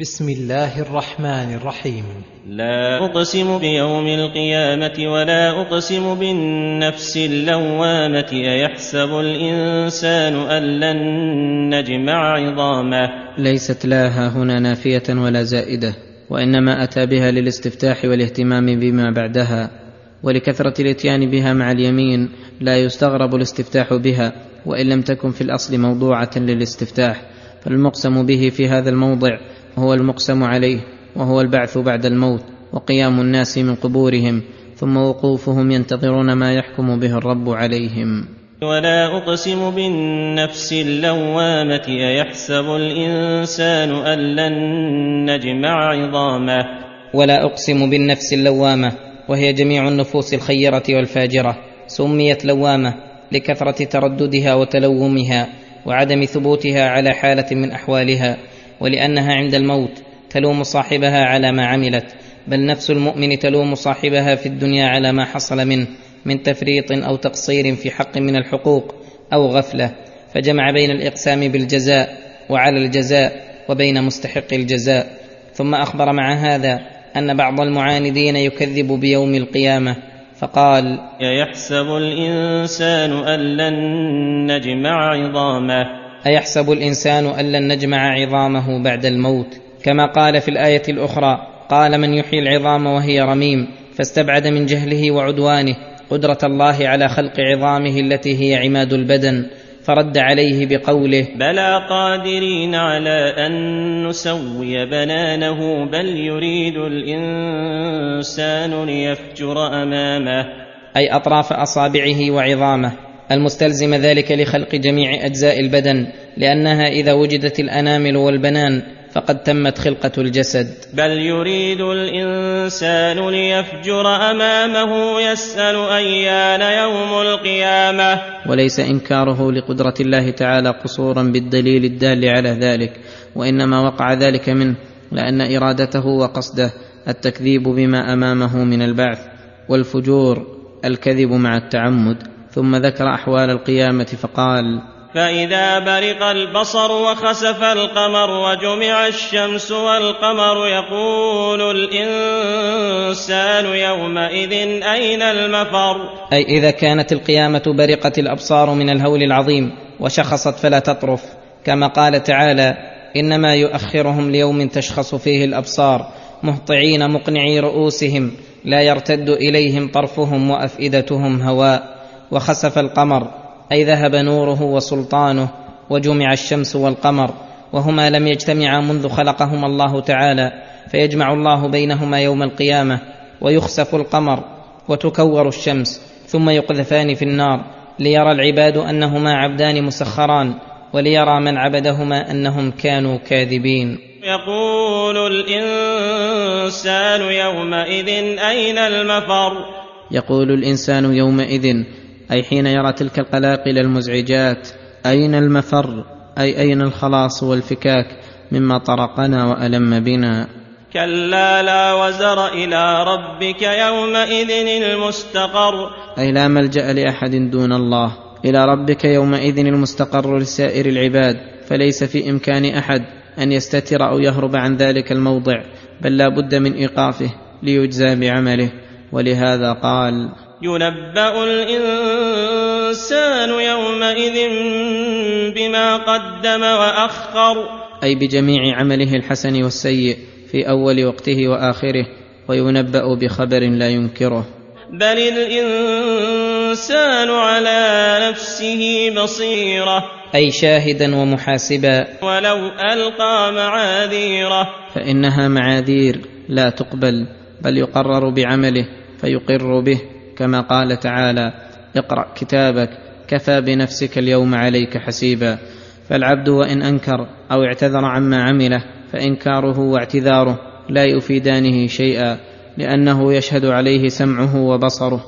بسم الله الرحمن الرحيم. لا أقسم بيوم القيامة ولا أقسم بالنفس اللوامة أيحسب الإنسان أن لن نجمع عظامه؟ ليست لا هنا نافية ولا زائدة وإنما أتى بها للاستفتاح والاهتمام بما بعدها ولكثرة الإتيان بها مع اليمين لا يستغرب الاستفتاح بها وإن لم تكن في الأصل موضوعة للاستفتاح فالمقسم به في هذا الموضع هو المقسم عليه وهو البعث بعد الموت وقيام الناس من قبورهم ثم وقوفهم ينتظرون ما يحكم به الرب عليهم. ولا أقسم بالنفس اللوامة أيحسب الإنسان أن لن نجمع عظامه؟ ولا أقسم بالنفس اللوامة وهي جميع النفوس الخيرة والفاجرة سميت لوامة لكثرة ترددها وتلومها وعدم ثبوتها على حالة من أحوالها. ولأنها عند الموت تلوم صاحبها على ما عملت بل نفس المؤمن تلوم صاحبها في الدنيا على ما حصل منه من تفريط أو تقصير في حق من الحقوق أو غفلة فجمع بين الإقسام بالجزاء وعلى الجزاء وبين مستحق الجزاء. ثم أخبر مع هذا أن بعض المعاندين يكذب بيوم القيامة فقال يحسب الإنسان أن لن نجمع عظامه. أيحسب الإنسان أن لن نجمع عظامه بعد الموت؟ كما قال في الآية الأخرى قال من يحيي العظام وهي رميم فاستبعد من جهله وعدوانه قدرة الله على خلق عظامه التي هي عماد البدن فرد عليه بقوله بلى قادرين على أن نسوي بنانه بل يريد الإنسان ليفجر أمامه. أي أطراف أصابعه وعظامه. المستلزم ذلك لخلق جميع أجزاء البدن لأنها إذا وجدت الأنامل والبنان فقد تمت خلقة الجسد. بل يريد الإنسان ليفجر أمامه يسأل أيان يوم القيامة. وليس إنكاره لقدرة الله تعالى قصورا بالدليل الدال على ذلك وإنما وقع ذلك منه لأن إرادته وقصده التكذيب بما أمامه من البعث والفجور الكذب مع التعمد. ثم ذكر أحوال القيامة فقال فإذا برق البصر وخسف القمر وجمع الشمس والقمر يقول الإنسان يومئذ أين المفر؟ أي إذا كانت القيامة برقت الأبصار من الهول العظيم وشخصت فلا تطرف. كما قال تعالى إنما يؤخرهم ليوم تشخص فيه الأبصار مهطعين مقنعي رؤوسهم لا يرتد إليهم طرفهم وأفئدتهم هواء. وخسف القمر أي ذهب نوره وسلطانه وجمع الشمس والقمر وهما لم يجتمعا منذ خلقهما الله تعالى فيجمع الله بينهما يوم القيامة ويخسف القمر وتكور الشمس ثم يقذفان في النار ليرى العباد أنهما عبدان مسخران وليرى من عبدهما أنهم كانوا كاذبين. يقول الإنسان يومئذ أين المفر؟ يقول الإنسان يومئذ أي حين يرى تلك القلاقل المزعجات أين المفر؟ أي أين الخلاص والفكاك مما طرقنا وألم بنا؟ كلا لا وزر إلى ربك يومئذ المستقر. أي لا ملجأ لأحد دون الله. إلى ربك يومئذ المستقر لسائر العباد فليس في إمكان أحد أن يستتر أو يهرب عن ذلك الموضع بل لا بد من إيقافه ليجزى بعمله. ولهذا قال ينبأ الإنسان يومئذ بما قدم وأخر. أي بجميع عمله الحسن والسيء في أول وقته وآخره وينبأ بخبر لا ينكره. بل الإنسان على نفسه بصيرة. أي شاهدا ومحاسبا. ولو ألقى معاذيره. فإنها معاذير لا تقبل بل يقرر بعمله فيقر به. كما قال تعالى اقرأ كتابك كفى بنفسك اليوم عليك حسيبا فالعبد وإن أنكر أو اعتذر عما عمله فإنكاره واعتذاره لا يفيدانه شيئا لأنه يشهد عليه سمعه وبصره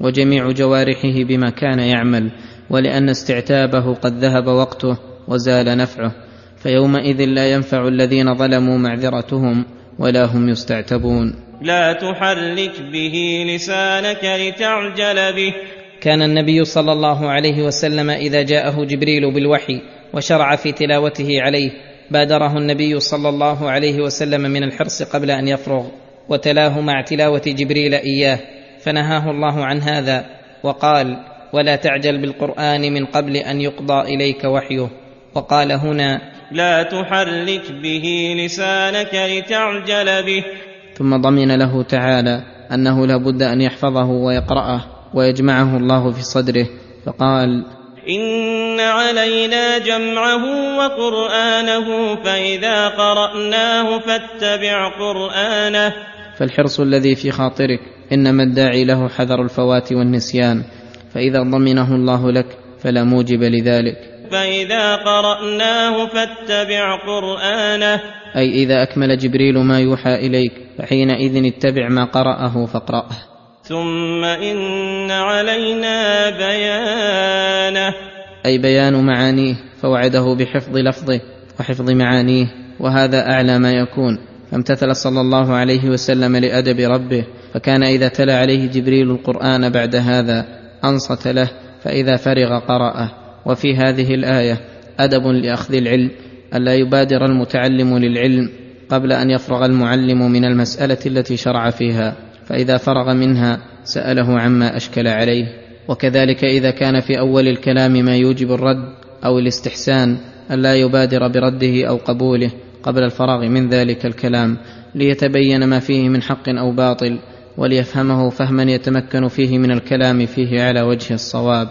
وجميع جوارحه بما كان يعمل ولأن استعتابه قد ذهب وقته وزال نفعه فيومئذ لا ينفع الذين ظلموا معذرتهم ولا هم يستعتبون. لا تحرك به لسانك لتعجل به. كان النبي صلى الله عليه وسلم إذا جاءه جبريل بالوحي وشرع في تلاوته عليه بادره النبي صلى الله عليه وسلم من الحرص قبل أن يفرغ وتلاه مع تلاوة جبريل إياه فنهاه الله عن هذا وقال ولا تعجل بالقرآن من قبل أن يقضى إليك وحيه وقال هنا لا تحرك به لسانك لتعجل به. ثم ضمن له تعالى أنه لا بد أن يحفظه ويقرأه ويجمعه الله في صدره فقال إن علينا جمعه وقرآنه فإذا قرأناه فاتبع قرآنه. فالحرص الذي في خاطرك إنما الداعي له حذر الفوات والنسيان فإذا ضمنه الله لك فلا موجب لذلك. فإذا قرأناه فاتبع قرآنه. أي إذا أكمل جبريل ما يوحى إليك فحينئذ اتبع ما قرأه فاقرأه. ثم إن علينا بيانه. أي بيان معانيه فوعده بحفظ لفظه وحفظ معانيه وهذا أعلى ما يكون. فامتثل صلى الله عليه وسلم لأدب ربه فكان إذا تلا عليه جبريل القرآن بعد هذا أنصت له فإذا فرغ قرأه. وفي هذه الآية أدب لأخذ العلم ألا يبادر المتعلم للعلم. قبل أن يفرغ المعلم من المسألة التي شرع فيها فإذا فرغ منها سأله عما أشكل عليه. وكذلك إذا كان في أول الكلام ما يوجب الرد أو الاستحسان الا يبادر برده أو قبوله قبل الفراغ من ذلك الكلام ليتبين ما فيه من حق أو باطل وليفهمه فهما يتمكن فيه من الكلام فيه على وجه الصواب.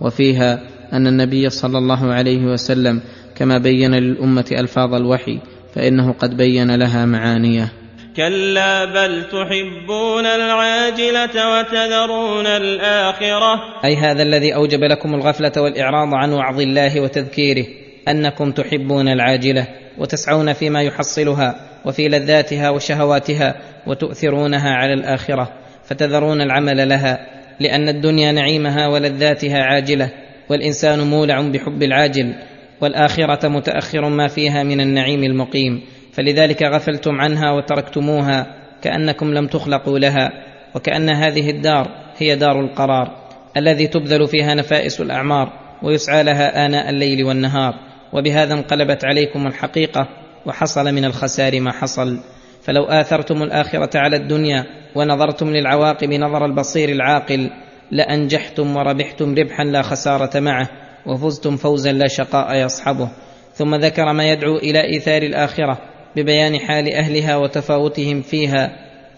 وفيها أن النبي صلى الله عليه وسلم كما بين للأمة ألفاظ الوحي فإنه قد بين لها معانيه. كلا بل تحبون العاجلة وتذرون الآخرة. أي هذا الذي أوجب لكم الغفلة والإعراض عن وعظ الله وتذكيره أنكم تحبون العاجلة وتسعون فيما يحصلها وفي لذاتها وشهواتها وتؤثرونها على الآخرة فتذرون العمل لها لأن الدنيا نعيمها ولذاتها عاجلة والإنسان مولع بحب العاجل. والآخرة متأخر ما فيها من النعيم المقيم. فلذلك غفلتم عنها وتركتموها كأنكم لم تخلقوا لها وكأن هذه الدار هي دار القرار الذي تبذل فيها نفائس الأعمار ويسعى لها آناء الليل والنهار. وبهذا انقلبت عليكم الحقيقة وحصل من الخسار ما حصل. فلو آثرتم الآخرة على الدنيا ونظرتم للعواقب نظر البصير العاقل لأنجحتم وربحتم ربحا لا خسارة معه. وفزتم فوزا لا شقاء يصحبه. ثم ذكر ما يدعو إلى إيثار الآخرة ببيان حال أهلها وتفاوتهم فيها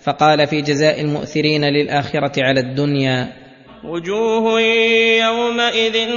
فقال في جزاء المؤثرين للآخرة على الدنيا. وجوه يومئذ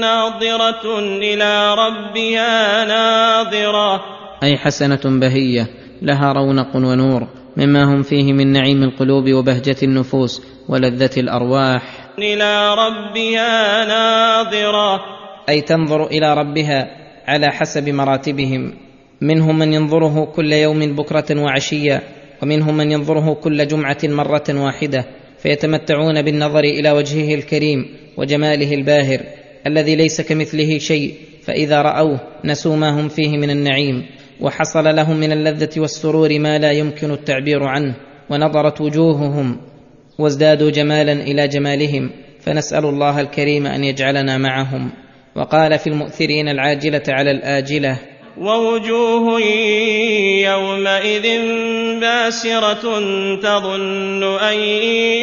ناظرة إلى ربها ناظرة. أي حسنة بهية لها رونق ونور. مما هم فيه من نعيم القلوب وبهجة النفوس ولذة الأرواح. إلى ربها ناظرة. أي تنظر إلى ربها على حسب مراتبهم. منهم من ينظره كل يوم بكرة وعشيا ومنهم من ينظره كل جمعة مرة واحدة. فيتمتعون بالنظر إلى وجهه الكريم وجماله الباهر الذي ليس كمثله شيء. فإذا رأوه نسوا ما هم فيه من النعيم. وحصل لهم من اللذة والسرور ما لا يمكن التعبير عنه ونظرت وجوههم وازدادوا جمالا إلى جمالهم فنسأل الله الكريم أن يجعلنا معهم. وقال في المؤثرين العاجلة على الآجلة ووجوه يومئذ باسرة تظن أن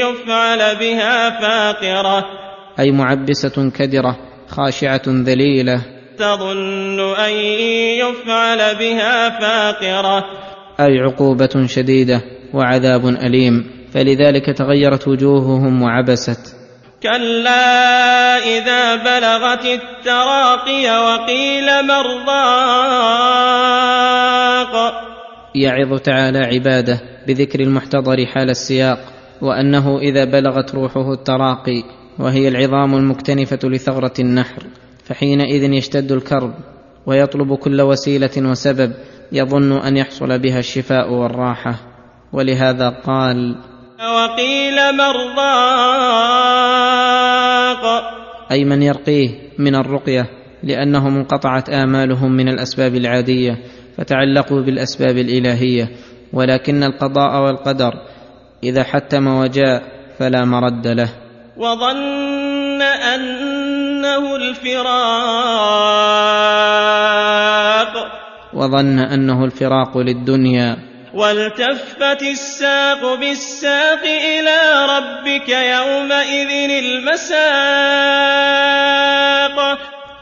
يفعل بها فاقرة. أي معبسة كدرة خاشعة ذليلة. تظن أن يفعل بها فاقرة. أي عقوبة شديدة وعذاب أليم. فلذلك تغيرت وجوههم وعبست. كلا إذا بلغت التراقي وقيل مرضاق. يعظ تعالى عباده بذكر المحتضر حال السياق وأنه إذا بلغت روحه التراقي وهي العظام المكتنفة لثغرة النحر. فحينئذ يشتد الكرب ويطلب كل وسيلة وسبب يظن أن يحصل بها الشفاء والراحة. ولهذا قال وقيل مرضاق أي من يرقيه من الرقية لأنهم انقطعت آمالهم من الأسباب العادية فتعلقوا بالأسباب الإلهية. ولكن القضاء والقدر إذا حتم وجاء فلا مرد له. وظن أنه الفراق. وظن أنه الفراق للدنيا. والتفت الساق بالساق إلى ربك يومئذ المساق.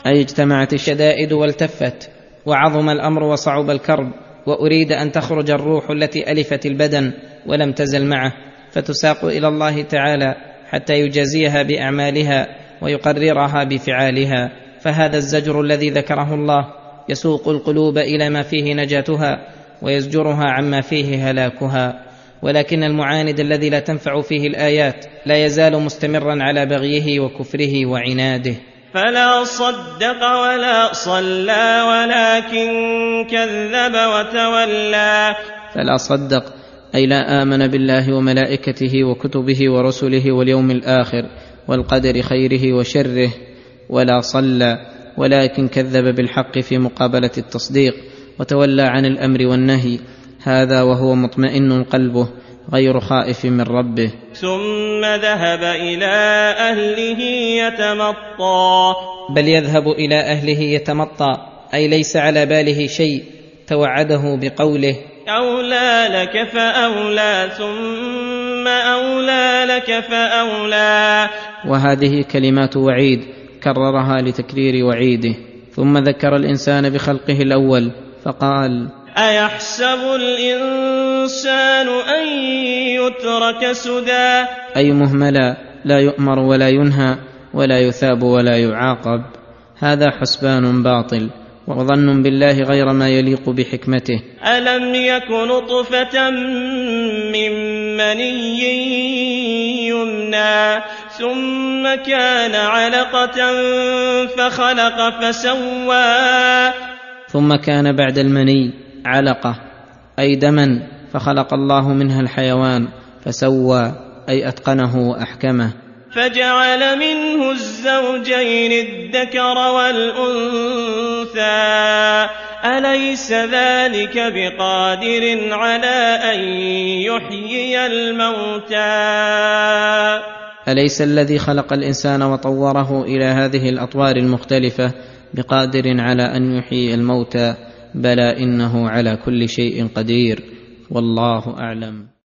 أي اجتمعت الشدائد والتفت وعظم الأمر وصعب الكرب وأريد أن تخرج الروح التي ألفت البدن ولم تزل معه فتساق إلى الله تعالى. حتى يجازيها بأعمالها ويقررها بفعالها فهذا الزجر الذي ذكره الله يسوق القلوب إلى ما فيه نجاتها ويزجرها عما فيه هلاكها. ولكن المعاند الذي لا تنفع فيه الآيات لا يزال مستمرا على بغيه وكفره وعناده. فلا صدق ولا صلى ولكن كذب وتولى. فلا صدق أي لا آمن بالله وملائكته وكتبه ورسله واليوم الآخر والقدر خيره وشره ولا صلى ولكن كذب بالحق في مقابلة التصديق وتولى عن الأمر والنهي. هذا وهو مطمئن قلبه غير خائف من ربه. ثم ذهب إلى أهله يتمطى. بل يذهب إلى أهله يتمطى أي ليس على باله شيء توعده بقوله أولى لك فأولى ثم أولى لك فأولى. وهذه كلمات وعيد كررها لتكرير وعيده. ثم ذكر الإنسان بخلقه الأول فقال أيحسب الإنسان أن يترك سدى؟ أي مهملا لا يؤمر ولا ينهى ولا يثاب ولا يعاقب. هذا حسبان باطل. وظن بالله غير ما يليق بحكمته. ألم يك نطفة من مني يمنى ثم كان علقة فخلق فسوى. ثم كان بعد المني علقة أي دما فخلق الله منها الحيوان فسوى أي أتقنه وأحكمه. فجعل منه الزوجين الذكر والأنثى. أليس ذلك بقادر على أن يحيي الموتى؟ أليس الذي خلق الإنسان وطوره إلى هذه الأطوار المختلفة بقادر على أن يحيي الموتى؟ بلى إنه على كل شيء قدير. والله أعلم.